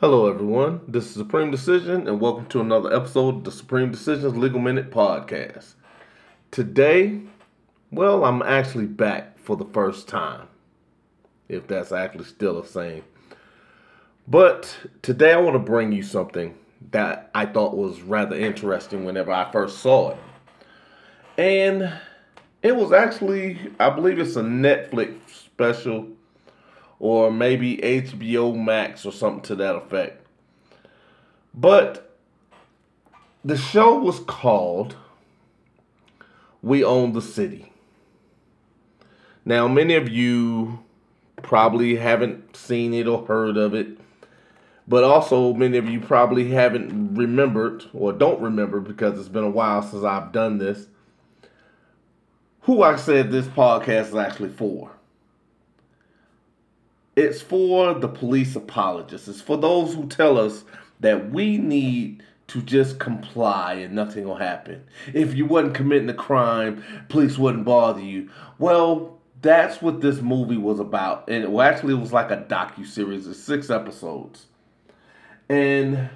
Hello, everyone. This is Supreme Decision, and welcome to another episode of the Supreme Decisions Legal Minute Podcast. Today, well, I'm actually back for the first time, if that's actually still a saying. But today, I want to bring you something that I thought was rather interesting whenever I first saw it. And it was actually, I believe it's a Netflix special or maybe HBO Max or something to that effect. But the show was called We Own the City. Now, many of you probably haven't seen it or heard of it, but also many of you probably haven't remembered or don't remember because it's been a while since I've done this. Who I said this podcast is actually for. It's for the police apologists. It's for those who tell us that we need to just comply and nothing will happen. If you wasn't committing a crime, police wouldn't bother you. Well, that's what this movie was about. And it well, actually it was like a docu series of six episodes. And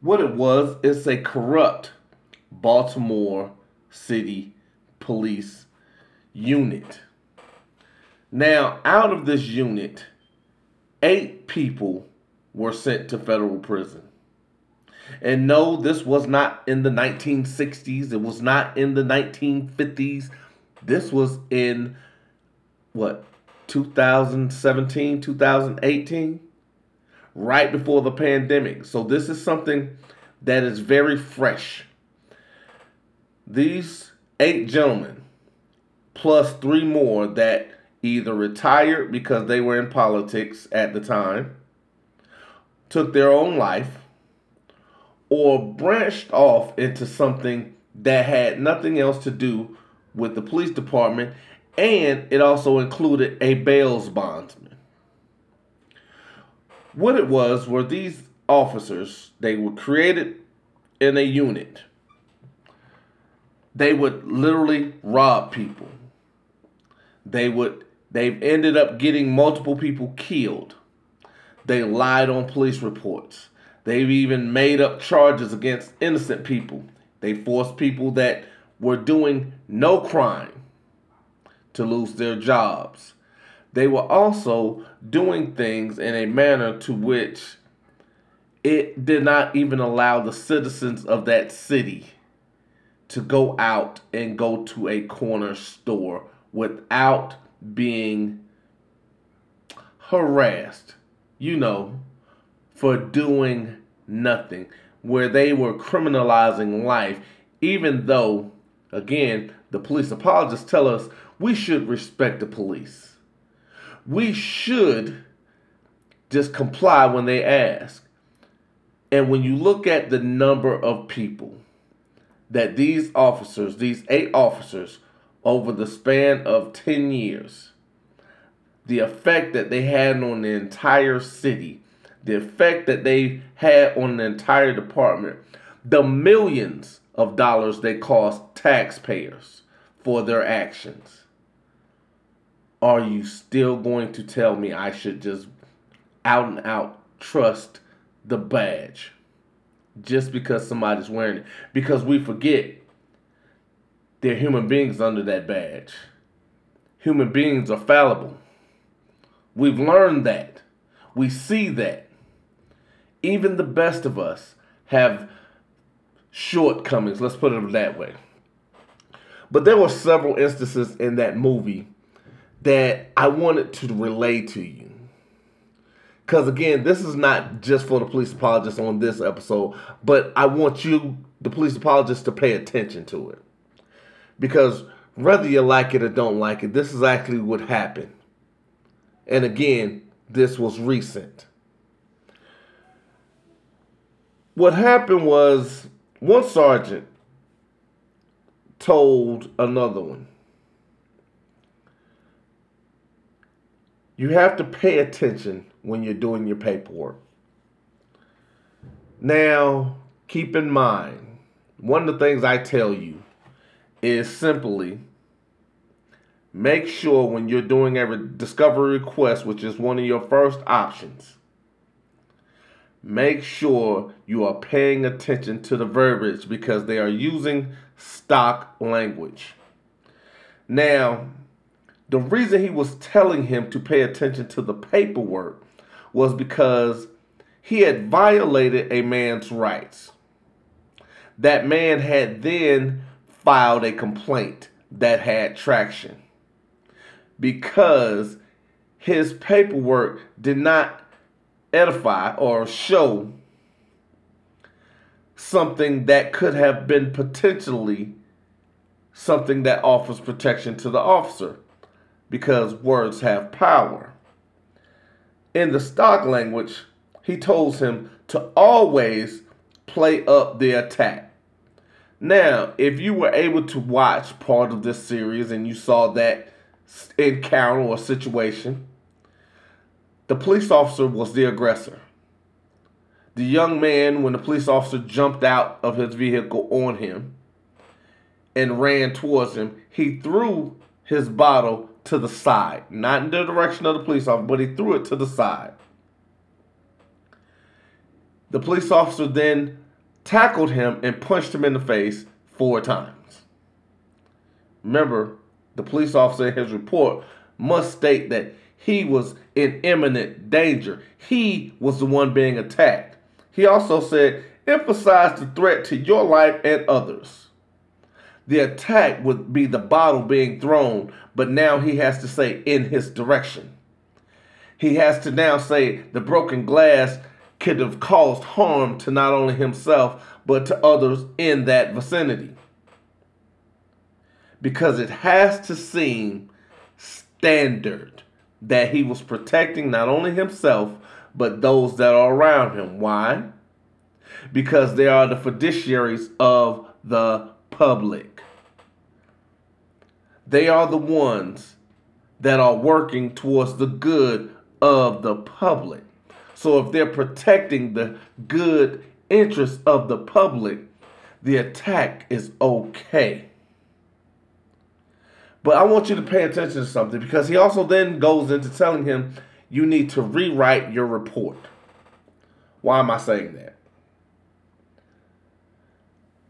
what it was, it's a corrupt Baltimore City police unit. Now, out of this unit, eight people were sent to federal prison. And no, this was not in the 1960s. It was not in the 1950s. This was in what, 2017, 2018? Right before the pandemic. So this is something that is very fresh. These eight gentlemen, plus three more that either retired because they were in politics at the time, took their own life, or branched off into something that had nothing else to do with the police department, and it also included a bail's bondsman. What it was were these officers, they were created in a unit. They would literally rob people. They would They've ended up getting multiple people killed. They lied on police reports. They've even made up charges against innocent people. They forced people that were doing no crime to lose their jobs. They were also doing things in a manner to which it did not even allow the citizens of that city to go out and go to a corner store without being harassed, you know, for doing nothing, where they were criminalizing life, even though, again, the police apologists tell us we should respect the police. We should just comply when they ask. And when you look at the number of people that these officers, these eight officers, over the span of 10 years, the effect that they had on the entire city, the effect that they had on the entire department, the millions of dollars they cost taxpayers for their actions. Are you still going to tell me I should just out and out trust the badge just because somebody's wearing it? Because we forget they're human beings under that badge. Human beings are fallible. We've learned that. We see that. Even the best of us have shortcomings, let's put it that way. But there were several instances in that movie that I wanted to relay to you. Because again, this is not just for the police apologists on this episode, but I want you, the police apologists, to pay attention to it because whether you like it or don't like it, this is actually what happened. And again, this was recent. What happened was one sergeant told another one, You have to pay attention when you're doing your paperwork. Now, keep in mind, one of the things I tell you is simply make sure when you're doing a discovery request, which is one of your first options, make sure you are paying attention to the verbiage because they are using stock language. Now, the reason he was telling him to pay attention to the paperwork was because he had violated a man's rights. That man had then filed a complaint that had traction because his paperwork did not edify or show something that could have been potentially something that offers protection to the officer because words have power. In the stock language, he tells him to always play up the attack. Now, if you were able to watch part of this series and you saw that encounter or situation, the police officer was the aggressor. The young man, when the police officer jumped out of his vehicle on him and ran towards him, he threw his bottle to the side, not in the direction of the police officer, but he threw it to the side. The police officer then tackled him and punched him in the face four times. Remember, the police officer in his report must state that he was in imminent danger. He was the one being attacked. He also said, emphasize the threat to your life and others. The attack would be the bottle being thrown, but now he has to say in his direction. He has to now say the broken glass could have caused harm to not only himself, but to others in that vicinity. Because it has to seem standard that he was protecting not only himself, but those that are around him. Why? Because they are the fiduciaries of the public. They are the ones that are working towards the good of the public. So if they're protecting the good interests of the public, the attack is okay. But I want you to pay attention to something because he also then goes into telling him you need to rewrite your report. Why am I saying that?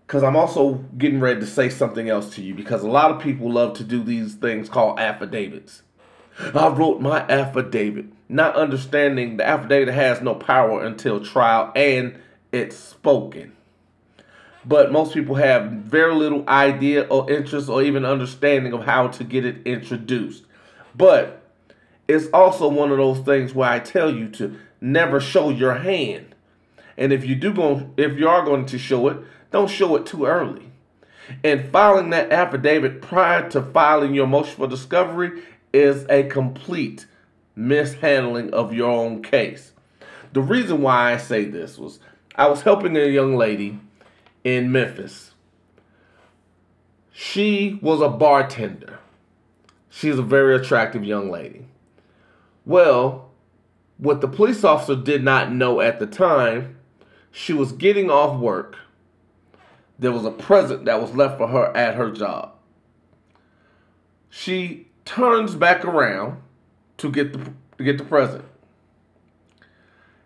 Because I'm also getting ready to say something else to you because a lot of people love to do these things called affidavits. I wrote my affidavit, not understanding the affidavit has no power until trial and it's spoken but most people have very little idea or interest or even understanding of how to get it introduced. But it's also one of those things where I tell you to never show your hand. And if you do go if you are going to show it, don't show it too early. And filing that affidavit prior to filing your motion for discovery is a complete mishandling of your own case. The reason why I say this was I was helping a young lady in Memphis. She was a bartender. She's a very attractive young lady. Well, what the police officer did not know at the time, she was getting off work. There was a present that was left for her at her job. She turns back around to get the to get the present.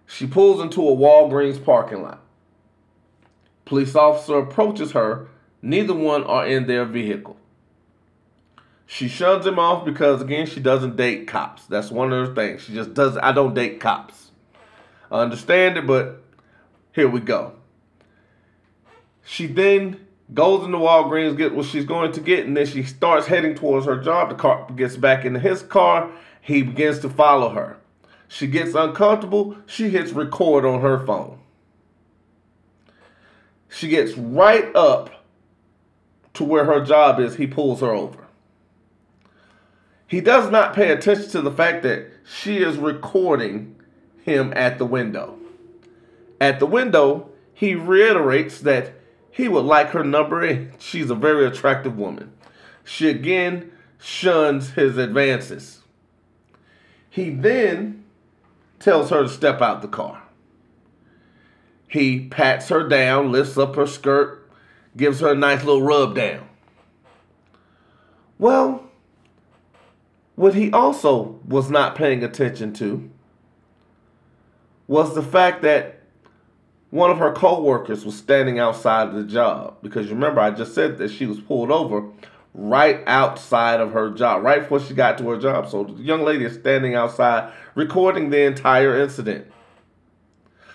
She pulls into a Walgreens parking lot. Police officer approaches her. Neither one are in their vehicle. She shuns him off because again she doesn't date cops. That's one of her things. She just does I don't date cops. I understand it, but here we go. She then goes into Walgreens, get what she's going to get, and then she starts heading towards her job. The car gets back into his car. He begins to follow her. She gets uncomfortable. She hits record on her phone. She gets right up to where her job is. He pulls her over. He does not pay attention to the fact that she is recording him at the window. At the window, he reiterates that he would like her number and she's a very attractive woman. She again shuns his advances. He then tells her to step out the car. He pats her down, lifts up her skirt, gives her a nice little rub down. Well, what he also was not paying attention to was the fact that one of her co-workers was standing outside of the job because you remember I just said that she was pulled over right outside of her job, right before she got to her job. So the young lady is standing outside recording the entire incident.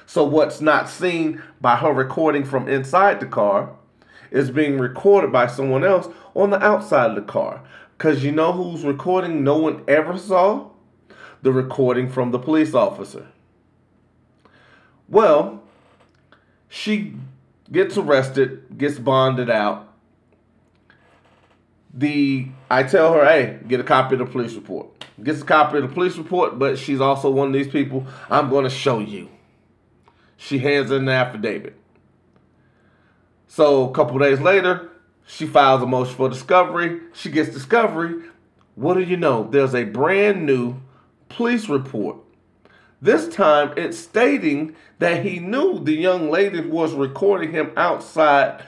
So what's not seen by her recording from inside the car is being recorded by someone else on the outside of the car. Because you know who's recording no one ever saw? The recording from the police officer. Well, she gets arrested, gets bonded out. The I tell her, hey, get a copy of the police report. Gets a copy of the police report, but she's also one of these people. I'm going to show you. She hands in an affidavit. So a couple days later, she files a motion for discovery. She gets discovery. What do you know? There's a brand new police report this time it's stating that he knew the young lady was recording him outside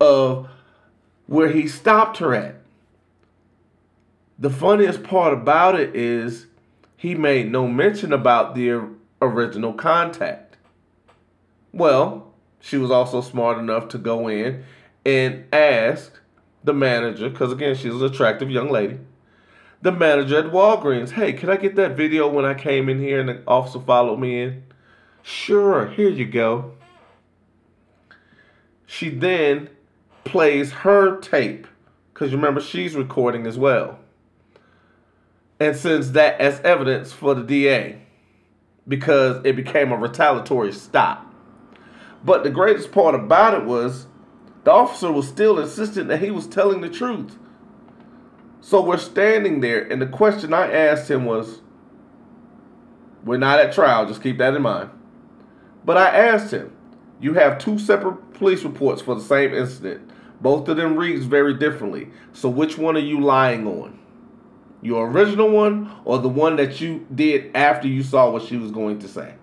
of where he stopped her at. The funniest part about it is he made no mention about the original contact. Well, she was also smart enough to go in and ask the manager, because again, she's an attractive young lady the manager at Walgreens, hey, can I get that video when I came in here and the officer followed me in? Sure, here you go. She then plays her tape, because remember, she's recording as well, and sends that as evidence for the DA because it became a retaliatory stop. But the greatest part about it was the officer was still insistent that he was telling the truth. So we're standing there, and the question I asked him was, We're not at trial, just keep that in mind. But I asked him, You have two separate police reports for the same incident. Both of them reads very differently. So which one are you lying on? Your original one or the one that you did after you saw what she was going to say?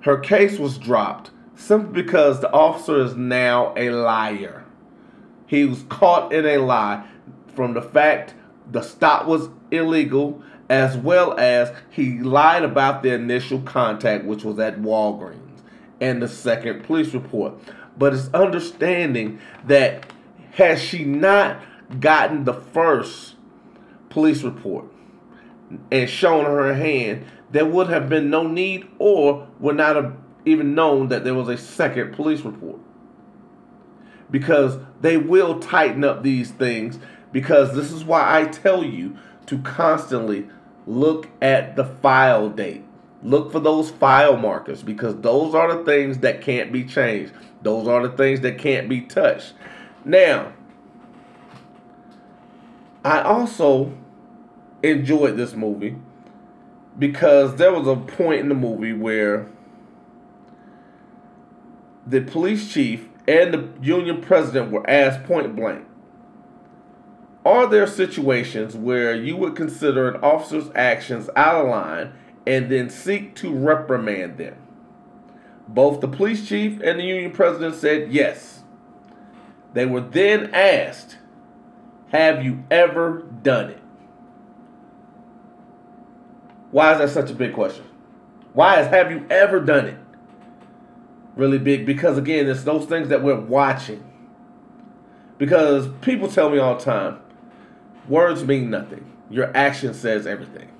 Her case was dropped simply because the officer is now a liar. He was caught in a lie from the fact the stop was illegal, as well as he lied about the initial contact, which was at Walgreens, and the second police report. But it's understanding that has she not gotten the first police report and shown her hand, there would have been no need or would not have even known that there was a second police report because they will tighten up these things because this is why I tell you to constantly look at the file date. Look for those file markers because those are the things that can't be changed. Those are the things that can't be touched. Now, I also enjoyed this movie because there was a point in the movie where the police chief and the union president were asked point blank Are there situations where you would consider an officer's actions out of line and then seek to reprimand them? Both the police chief and the union president said yes. They were then asked, Have you ever done it? Why is that such a big question? Why is have you ever done it? really big because again, it's those things that we're watching. Because people tell me all the time, words mean nothing. Your action says everything.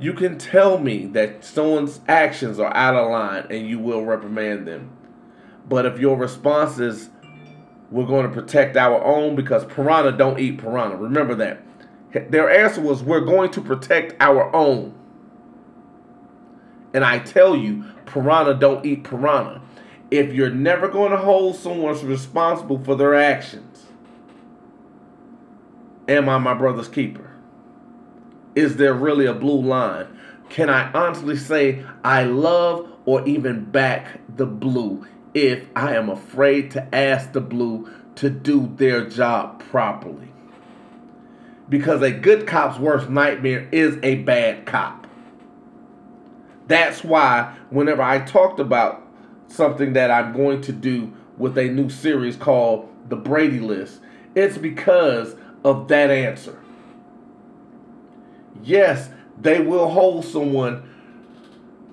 You can tell me that someone's actions are out of line and you will reprimand them. But if your response is, we're going to protect our own because piranha don't eat piranha, remember that. Their answer was, we're going to protect our own. And I tell you, piranha don't eat piranha. If you're never going to hold someone responsible for their actions, am I my brother's keeper? Is there really a blue line? Can I honestly say I love or even back the blue if I am afraid to ask the blue to do their job properly? Because a good cop's worst nightmare is a bad cop. That's why whenever I talked about something that I'm going to do with a new series called The Brady List, it's because of that answer. Yes, they will hold someone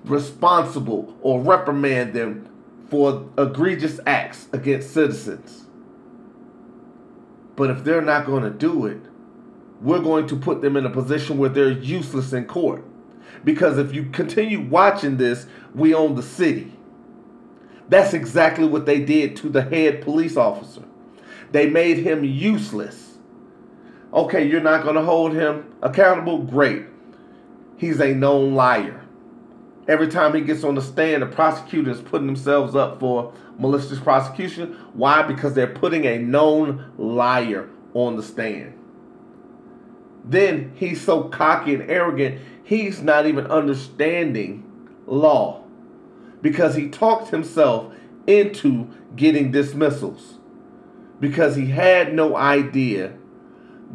responsible or reprimand them for egregious acts against citizens. But if they're not going to do it, we're going to put them in a position where they're useless in court. Because if you continue watching this, we own the city. That's exactly what they did to the head police officer. They made him useless. Okay, you're not going to hold him accountable? Great. He's a known liar. Every time he gets on the stand, the prosecutors putting themselves up for malicious prosecution. Why? Because they're putting a known liar on the stand. Then he's so cocky and arrogant, he's not even understanding law because he talked himself into getting dismissals because he had no idea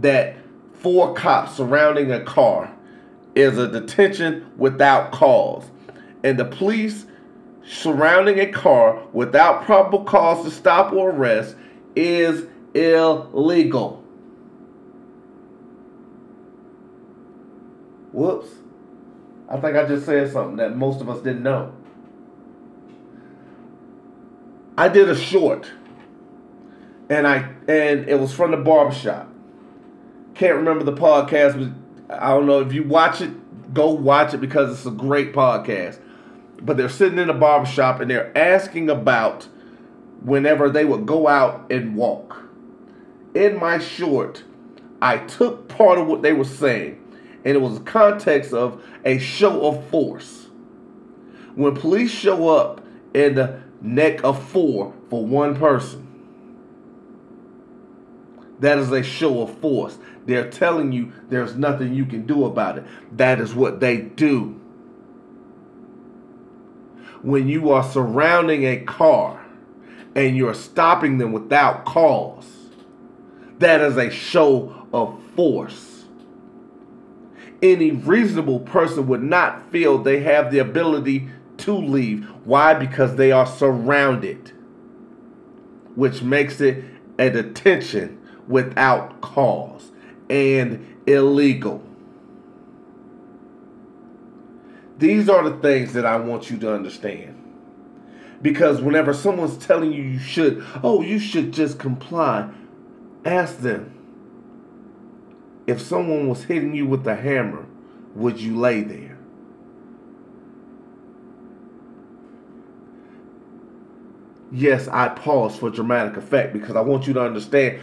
that four cops surrounding a car is a detention without cause. And the police surrounding a car without probable cause to stop or arrest is illegal. Whoops. I think I just said something that most of us didn't know. I did a short and I and it was from the barbershop. Can't remember the podcast, but I don't know if you watch it, go watch it because it's a great podcast. But they're sitting in a barbershop and they're asking about whenever they would go out and walk. In my short, I took part of what they were saying, and it was a context of a show of force. When police show up in the neck of four for one person, that is a show of force. They're telling you there's nothing you can do about it. That is what they do. When you are surrounding a car and you're stopping them without cause, that is a show of force. Any reasonable person would not feel they have the ability to leave. Why? Because they are surrounded, which makes it a detention without cause and illegal. These are the things that I want you to understand. Because whenever someone's telling you you should, oh, you should just comply, ask them if someone was hitting you with a hammer, would you lay there? Yes, I pause for dramatic effect because I want you to understand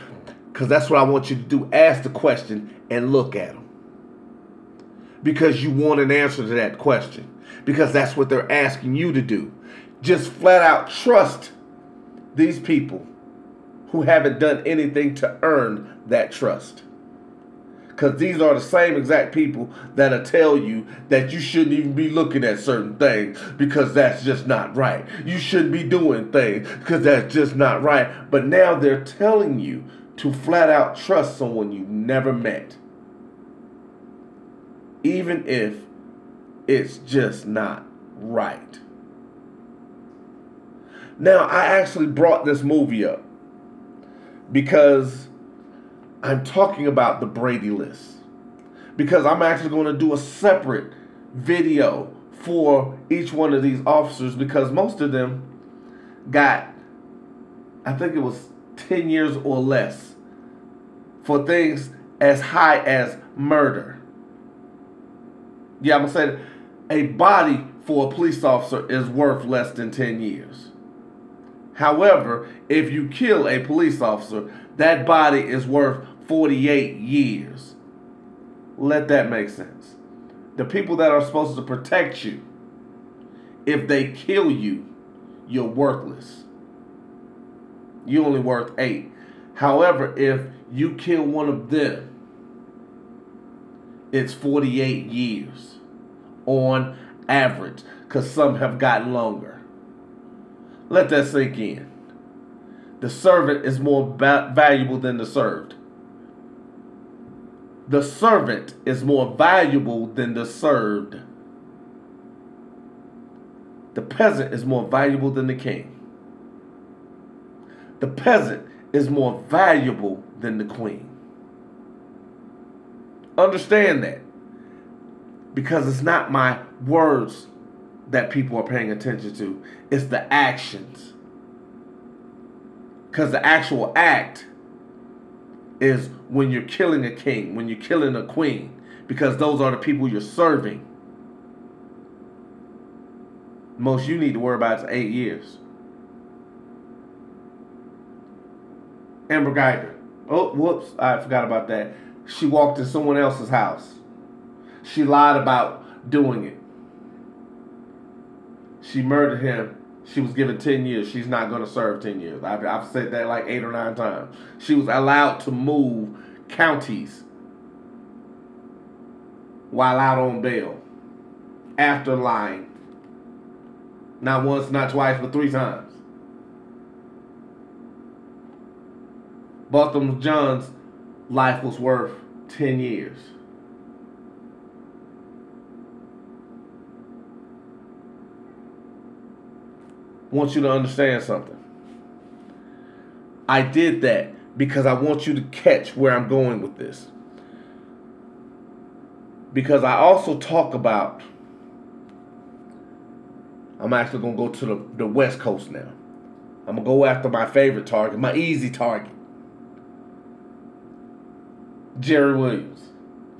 because that's what I want you to do. Ask the question and look at them. Because you want an answer to that question. Because that's what they're asking you to do. Just flat out trust these people who haven't done anything to earn that trust. Because these are the same exact people that'll tell you that you shouldn't even be looking at certain things because that's just not right. You shouldn't be doing things because that's just not right. But now they're telling you to flat out trust someone you've never met, even if it's just not right. Now, I actually brought this movie up because I'm talking about the Brady list. Because I'm actually going to do a separate video for each one of these officers because most of them got, I think it was 10 years or less for things as high as murder. Yeah, I'm to say a body for a police officer is worth less than 10 years. However, if you kill a police officer, that body is worth 48 years. Let that make sense. The people that are supposed to protect you, if they kill you, you're worthless you only worth eight. However, if you kill one of them, it's 48 years on average, because some have gotten longer. Let that sink in. The servant is more ba- valuable than the served. The servant is more valuable than the served. The peasant is more valuable than the king the peasant is more valuable than the queen. Understand that. Because it's not my words that people are paying attention to. It's the actions. Because the actual act is when you're killing a king, when you're killing a queen, because those are the people you're serving. Most you need to worry about is eight years. Amber Guyger. Oh, whoops, I forgot about that. She walked in someone else's house. She lied about doing it. She murdered him. She was given 10 years. She's not going to serve 10 years. I've, I've said that like eight or nine times. She was allowed to move counties while out on bail after lying. Not once, not twice, but three times. Botham Jean's life was worth 10 years. want you to understand something. I did that because I want you to catch where I'm going with this. Because I also talk about, I'm actually going to go to the, the West Coast now. I'm going to go after my favorite target, my easy target Jeri Williams.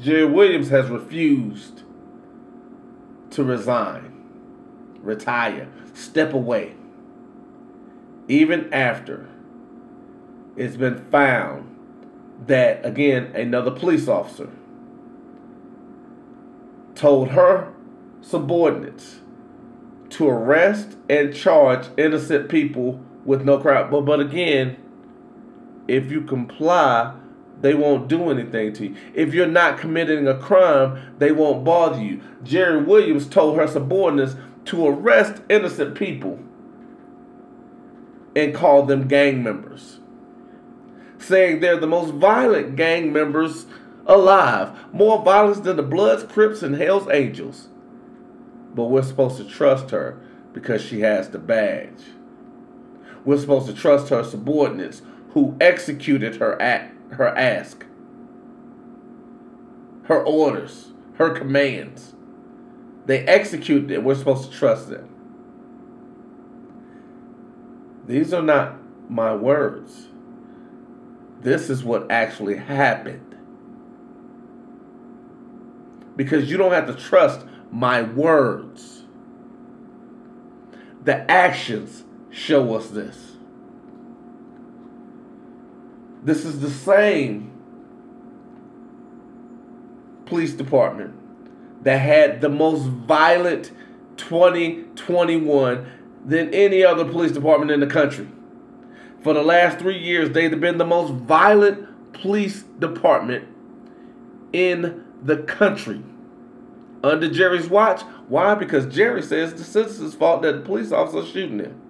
Jeri Williams has refused to resign, retire, step away even after it's been found that, again, another police officer told her subordinates to arrest and charge innocent people with no crime. But, but again, if you comply, they won't do anything to you. If you're not committing a crime, they won't bother you. Jeri Williams told her subordinates to arrest innocent people and call them gang members, saying they're the most violent gang members alive, more violence than the Bloods, Crips, and Hell's Angels. But we're supposed to trust her because she has the badge. We're supposed to trust her subordinates who executed her at her ask, her orders, her commands. They executed it. We're supposed to trust them. These are not my words. This is what actually happened. Because you don't have to trust my words. The actions show us this. This is the same police department that had the most violent 2021 than any other police department in the country. For the last three years, they've been the most violent police department in the country. Under Jeri's watch. Why? Because Jeri says the citizens' fault that the police officer shooting him.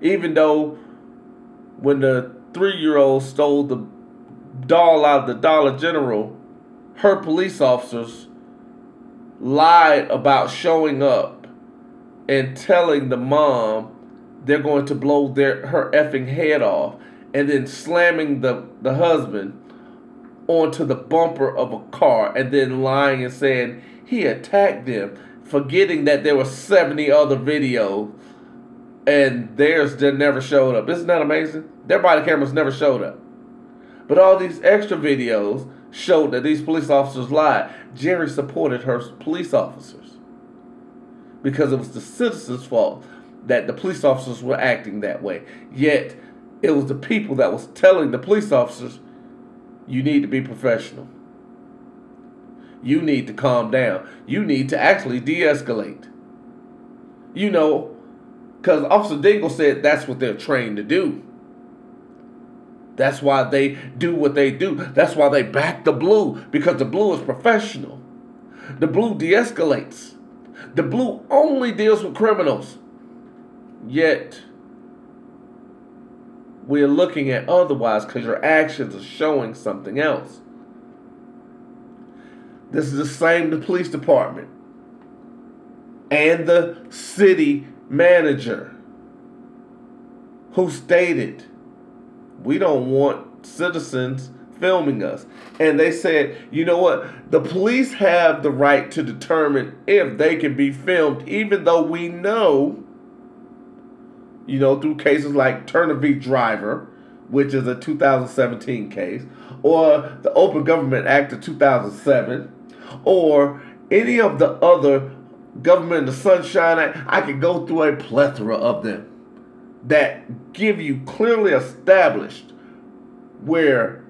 Even though when the three year old stole the doll out of the Dollar General, her police officers lied about showing up and telling the mom they're going to blow their her effing head off and then slamming the, the husband onto the bumper of a car and then lying and saying he attacked them, forgetting that there were 70 other videos and theirs that never showed up. Isn't that amazing? Their body cameras never showed up. But all these extra videos showed that these police officers lied. Jeri supported her police officers because it was the citizens' fault that the police officers were acting that way. Yet it was the people that was telling the police officers, you need to be professional. You need to calm down. You need to actually de escalate. You know, because Officer Dingle said that's what they're trained to do. That's why they do what they do. That's why they back the blue, because the blue is professional. The blue de escalates. The blue only deals with criminals. Yet, we're looking at otherwise because your actions are showing something else. This is the same the police department and the city manager who stated we don't want citizens filming us. And they said, you know what? The police have the right to determine if they can be filmed, even though we know, you know, through cases like Turner v. Driver, which is a 2017 case, or the Open Government Act of 2007, or any of the other government the sunshine act i could go through a plethora of them that give you clearly established where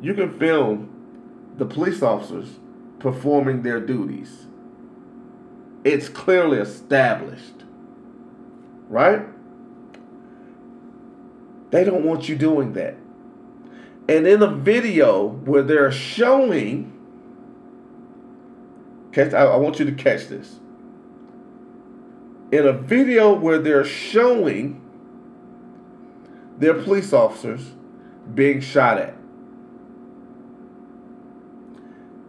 you can film the police officers performing their duties. It's clearly established right? They don't want you doing that. And in a video where they're showing Catch, I, I want you to catch this. In a video where they're showing their police officers being shot at,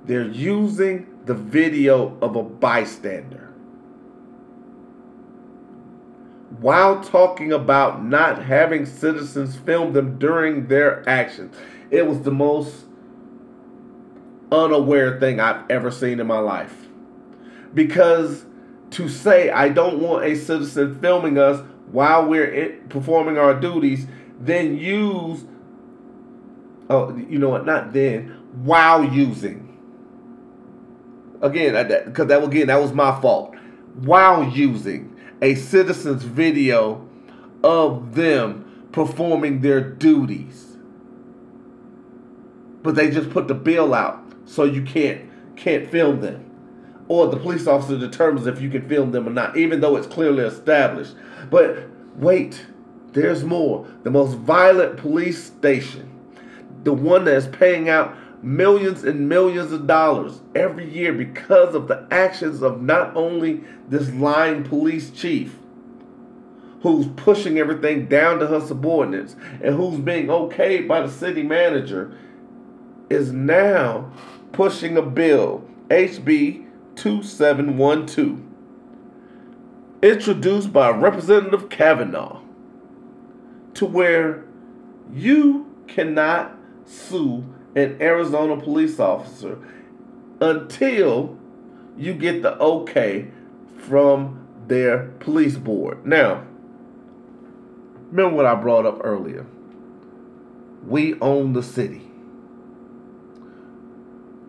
they're using the video of a bystander while talking about not having citizens film them during their actions. It was the most unaware thing I've ever seen in my life. Because to say I don't want a citizen filming us while we're performing our duties, then use, oh, you know what, not then, while using. Again, because that again, that was my fault. While using a citizen's video of them performing their duties. But they just put the bill out so you can't can't film them. Or the police officer determines if you can film them or not, even though it's clearly established. But wait, there's more. The most violent police station, the one that's paying out millions and millions of dollars every year because of the actions of not only this lying police chief who's pushing everything down to her subordinates and who's being okayed by the city manager is now pushing a bill, HB 2712, introduced by Representative Kavanagh, to where you cannot sue an Arizona police officer until you get the okay from their police board. Now, remember what I brought up earlier. We own the city.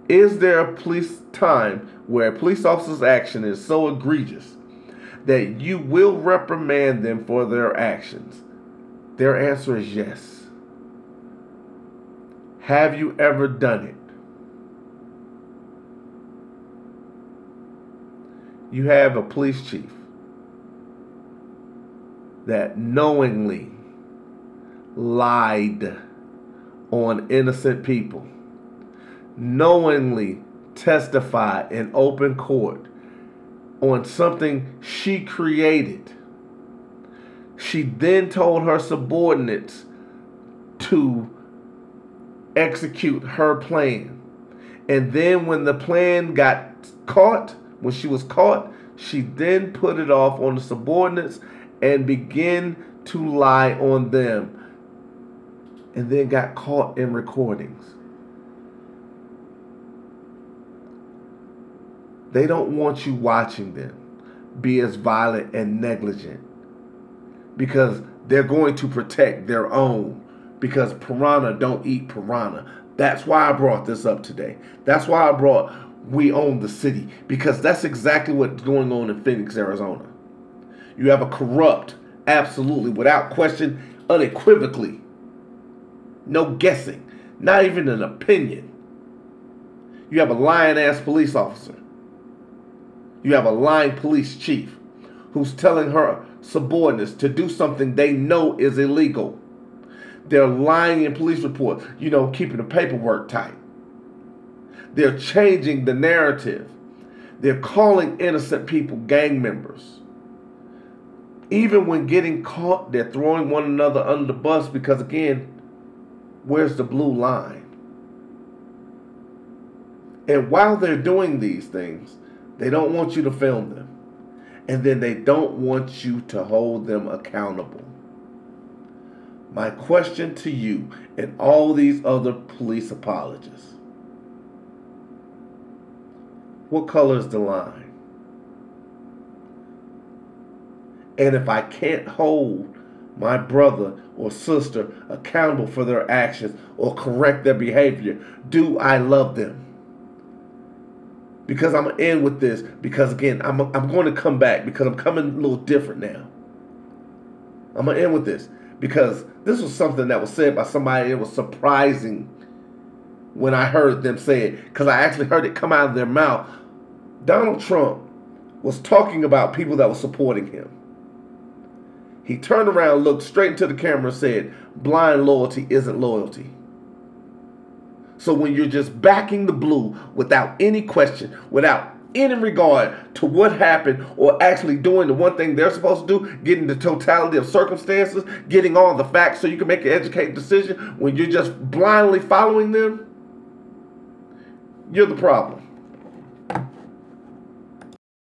Is there a police time where a police officer's action is so egregious that you will reprimand them for their actions? Their answer is yes. Have you ever done it? You have a police chief that knowingly lied on innocent people knowingly testify in open court on something she created. She then told her subordinates to execute her plan. And then when the plan got caught, when she was caught, she then put it off on the subordinates and began to lie on them. And then got caught in recordings. They don't want you watching them be as violent and negligent because they're going to protect their own because piranha don't eat piranha. That's why I brought this up today. That's why I brought we own the city because that's exactly what's going on in Phoenix, Arizona. You have a corrupt, absolutely, without question, unequivocally, no guessing, not even an opinion. You have a lying ass police officer you have a lying police chief who's telling her subordinates to do something they know is illegal. They're lying in police reports, you know, keeping the paperwork tight. They're changing the narrative. They're calling innocent people gang members. Even when getting caught, they're throwing one another under the bus because, again, where's the blue line? And while they're doing these things, they don't want you to film them. And then they don't want you to hold them accountable. My question to you and all these other police apologists what color is the line? And if I can't hold my brother or sister accountable for their actions or correct their behavior, do I love them? Because I'm going to end with this, because again, I'm, I'm going to come back because I'm coming a little different now. I'm going to end with this because this was something that was said by somebody it was surprising when I heard them say it because I actually heard it come out of their mouth. Donald Trump was talking about people that were supporting him. He turned around, looked straight into the camera, said, Blind loyalty isn't loyalty. So when you're just backing the blue without any question, without any regard to what happened or actually doing the one thing they're supposed to do, getting the totality of circumstances, getting all the facts so you can make an educated decision, when you're just blindly following them, you're the problem.